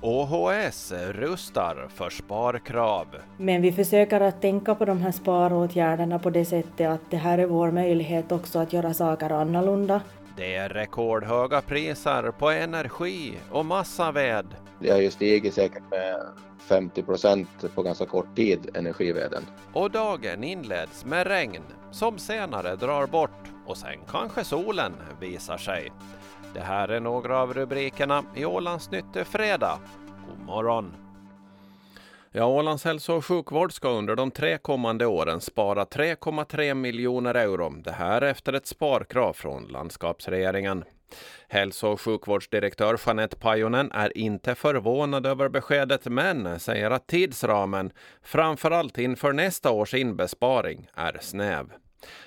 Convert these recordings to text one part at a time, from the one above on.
OHS rustar för sparkrav. Men vi försöker att tänka på de här sparåtgärderna på det sättet att det här är vår möjlighet också att göra saker annorlunda. Det är rekordhöga priser på energi och massaved. Det har ju stigit säkert med 50 procent på ganska kort tid, energiveden. Och dagen inleds med regn som senare drar bort och sen kanske solen visar sig. Det här är några av rubrikerna i Ålandsnytt fredag. God morgon! Ja, Ålands hälso och sjukvård ska under de tre kommande åren spara 3,3 miljoner euro. Det här efter ett sparkrav från landskapsregeringen. Hälso och sjukvårdsdirektör Jeanette Pajonen är inte förvånad över beskedet men säger att tidsramen, framförallt inför nästa års inbesparing, är snäv.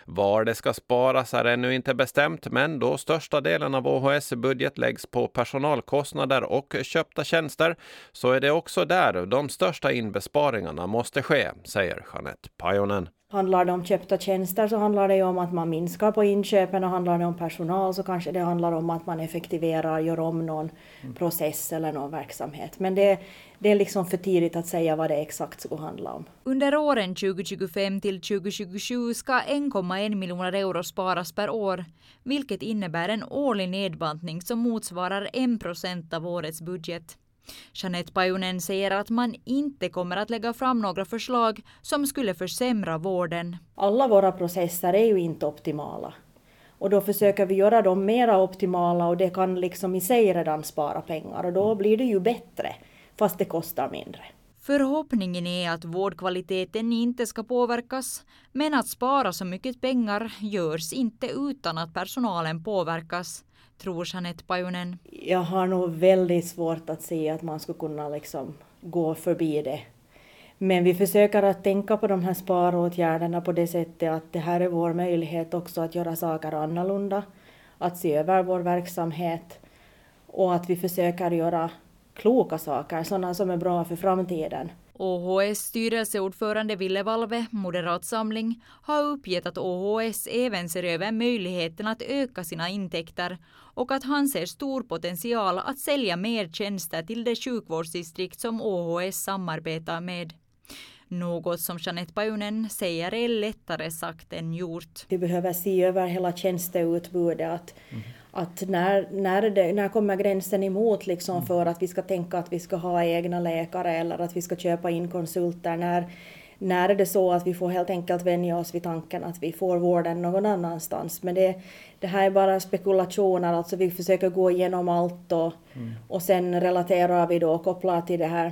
Var det ska sparas är ännu inte bestämt, men då största delen av OHS budget läggs på personalkostnader och köpta tjänster så är det också där de största inbesparingarna måste ske, säger Jeanette Pajonen. Handlar det om köpta tjänster så handlar det ju om att man minskar på inköpen och handlar det om personal så kanske det handlar om att man effektiverar, gör om någon mm. process eller någon verksamhet. Men det, det är liksom för tidigt att säga vad det exakt ska handla om. Under åren 2025 till 2027 ska 1,1 miljoner euro sparas per år, vilket innebär en årlig nedbantning som motsvarar 1 procent av årets budget. Jeanette Pajunen säger att man inte kommer att lägga fram några förslag som skulle försämra vården. Alla våra processer är ju inte optimala. Och då försöker vi göra dem mera optimala och det kan liksom i sig redan spara pengar och då blir det ju bättre, fast det kostar mindre. Förhoppningen är att vårdkvaliteten inte ska påverkas, men att spara så mycket pengar görs inte utan att personalen påverkas tror Jeanette Pajunen? Jag har nog väldigt svårt att se att man skulle kunna liksom gå förbi det. Men vi försöker att tänka på de här sparåtgärderna på det sättet att det här är vår möjlighet också att göra saker annorlunda, att se över vår verksamhet och att vi försöker göra kloka saker, sådana som är bra för framtiden. OHS styrelseordförande Ville Valve, Moderat Samling, har uppgett att OHS även ser över möjligheten att öka sina intäkter och att han ser stor potential att sälja mer tjänster till de sjukvårdsdistrikt som OHS samarbetar med. Något som Jeanette Pajunen säger är lättare sagt än gjort. Vi behöver se över hela tjänsteutbudet. Att, mm. Att när, när, det, när kommer gränsen emot liksom mm. för att vi ska tänka att vi ska ha egna läkare eller att vi ska köpa in konsulter? När, när är det så att vi får helt enkelt vänja oss vid tanken att vi får vården någon annanstans. Men det, det här är bara spekulationer, alltså vi försöker gå igenom allt och, mm. och sen relaterar vi då och kopplar till det här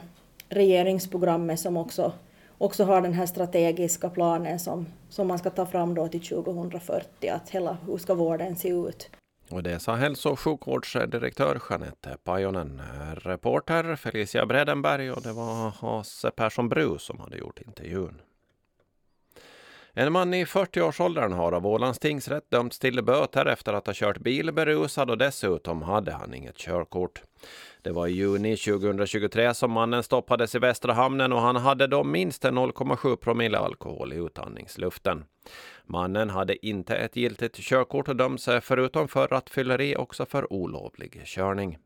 regeringsprogrammet som också, också har den här strategiska planen som, som man ska ta fram då till 2040, att hela, hur ska vården se ut? Och det sa hälso och sjukvårdsdirektör Jeanette Pajonen. Eh, reporter Felicia Bredenberg och det var Hasse Persson Bru som hade gjort intervjun. En man i 40-årsåldern har av Ålands tingsrätt dömts till böter efter att ha kört bil berusad och dessutom hade han inget körkort. Det var i juni 2023 som mannen stoppades i Västra hamnen och han hade då minst 0,7 promille alkohol i utandningsluften. Mannen hade inte ett giltigt körkort och döms förutom för rattfylleri också för olovlig körning.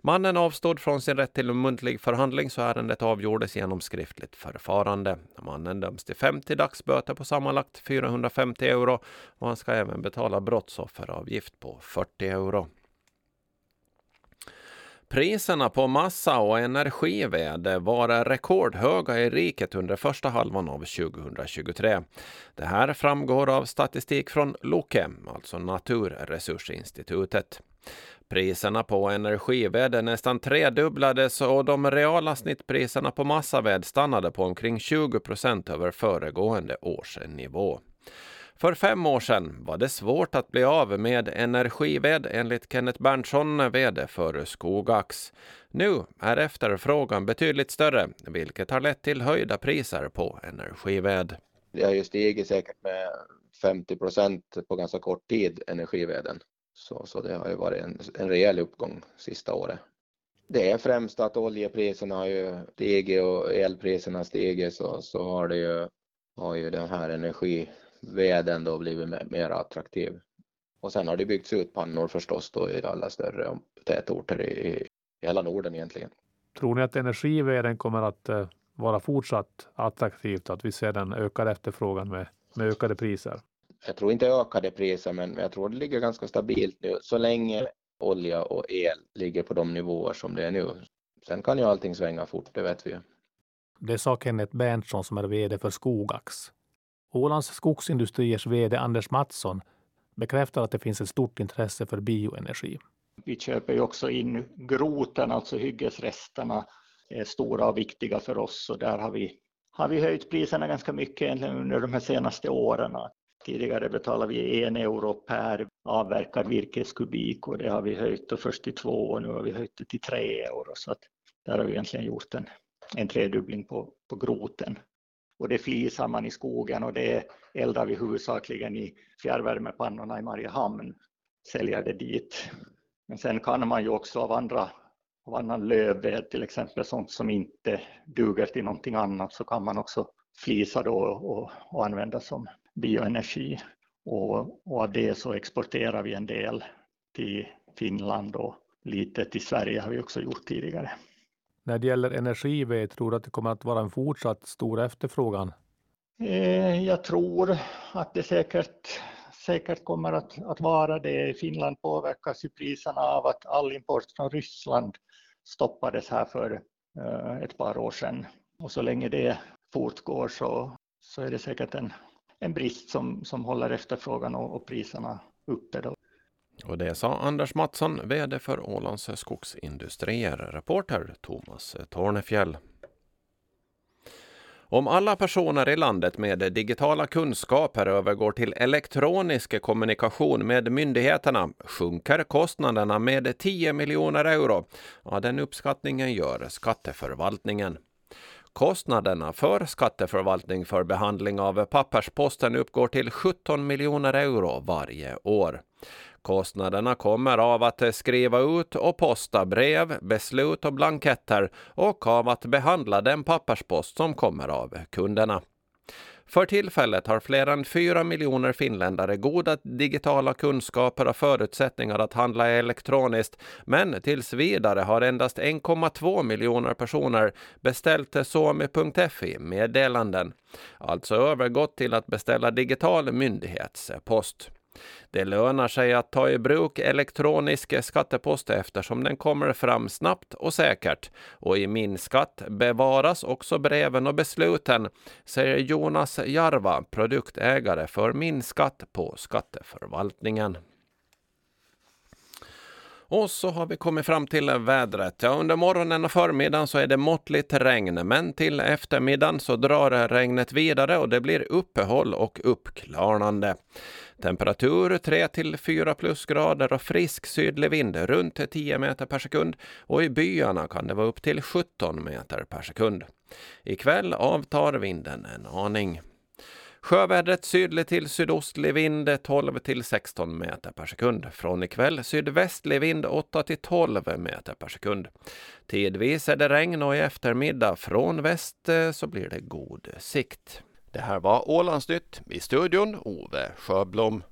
Mannen avstod från sin rätt till muntlig förhandling så ärendet avgjordes genom skriftligt förfarande. Mannen döms till 50 dagsböter på sammanlagt 450 euro och han ska även betala brottsofferavgift på 40 euro. Priserna på massa och energived var rekordhöga i riket under första halvan av 2023. Det här framgår av statistik från Loke, alltså Naturresursinstitutet. Priserna på energived nästan tredubblades och de reala snittpriserna på massaved stannade på omkring 20 procent över föregående års nivå. För fem år sedan var det svårt att bli av med energived enligt Kenneth Berntsson, VD för Skogax. Nu är efterfrågan betydligt större, vilket har lett till höjda priser på energived. Det har ju stigit säkert med 50 procent på ganska kort tid, energiveden. Så, så det har ju varit en, en rejäl uppgång sista året. Det är främst att oljepriserna har ju stigit och elpriserna stigit så, så har det ju, har ju den här energi energiveden då blivit mer attraktiv. Och sen har det byggts ut pannor förstås då i alla större tätorter i, i hela Norden egentligen. Tror ni att energiveden kommer att uh, vara fortsatt attraktivt, att vi ser den ökade efterfrågan med, med ökade priser? Jag tror inte ökade priser, men jag tror det ligger ganska stabilt nu så länge olja och el ligger på de nivåer som det är nu. Sen kan ju allting svänga fort, det vet vi ju. Det sa Kenneth Berntsson som är VD för Skogax. Ålands skogsindustriers VD Anders Mattsson bekräftar att det finns ett stort intresse för bioenergi. Vi köper ju också in groten, alltså hyggesresterna, är stora och viktiga för oss och där har vi, har vi höjt priserna ganska mycket under de här senaste åren. Tidigare betalade vi en euro per avverkad virkeskubik och det har vi höjt och först till två och nu har vi höjt det till tre euro. Så att där har vi egentligen gjort en, en tredubbling på, på groten. Och det flisar man i skogen och det eldar vi huvudsakligen i fjärrvärmepannorna i Mariehamn, säljer det dit. Men sen kan man ju också av andra av annan lövved, till exempel sånt som inte duger till någonting annat, så kan man också flisa då och, och använda som bioenergi. Och, och av det så exporterar vi en del till Finland och lite till Sverige har vi också gjort tidigare. När det gäller energived, tror du att det kommer att vara en fortsatt stor efterfrågan? Eh, jag tror att det säkert, säkert kommer att, att vara det. I Finland påverkas ju priserna av att all import från Ryssland stoppades här för eh, ett par år sedan. Och så länge det fortgår så, så är det säkert en, en brist som, som håller efterfrågan och, och priserna uppe. Då. Och det sa Anders Mattsson, VD för Ålands skogsindustrier. Reporter Thomas Tornefjäll. Om alla personer i landet med digitala kunskaper övergår till elektronisk kommunikation med myndigheterna sjunker kostnaderna med 10 miljoner euro. Ja, den uppskattningen gör Skatteförvaltningen. Kostnaderna för skatteförvaltning för behandling av pappersposten uppgår till 17 miljoner euro varje år. Kostnaderna kommer av att skriva ut och posta brev, beslut och blanketter och av att behandla den papperspost som kommer av kunderna. För tillfället har fler än 4 miljoner finländare goda digitala kunskaper och förutsättningar att handla elektroniskt, men tills vidare har endast 1,2 miljoner personer beställt Suomi.fi meddelanden, alltså övergått till att beställa digital myndighetspost. Det lönar sig att ta i bruk elektronisk skattepost eftersom den kommer fram snabbt och säkert. Och i Min skatt bevaras också breven och besluten, säger Jonas Jarva, produktägare för Min skatt på Skatteförvaltningen. Och så har vi kommit fram till vädret. Ja, under morgonen och förmiddagen så är det måttligt regn, men till eftermiddagen så drar regnet vidare och det blir uppehåll och uppklarnande. Temperatur 3 till 4 plusgrader och frisk sydlig vind runt 10 meter per sekund och i byarna kan det vara upp till 17 meter per sekund. Ikväll avtar vinden en aning. Sjövädret sydlig till sydostlig vind 12 till 16 meter per sekund. Från ikväll sydvästlig vind 8 till 12 meter per sekund. Tidvis är det regn och i eftermiddag från väst eh, så blir det god sikt. Det här var Ålandsnytt i studion Ove Sjöblom.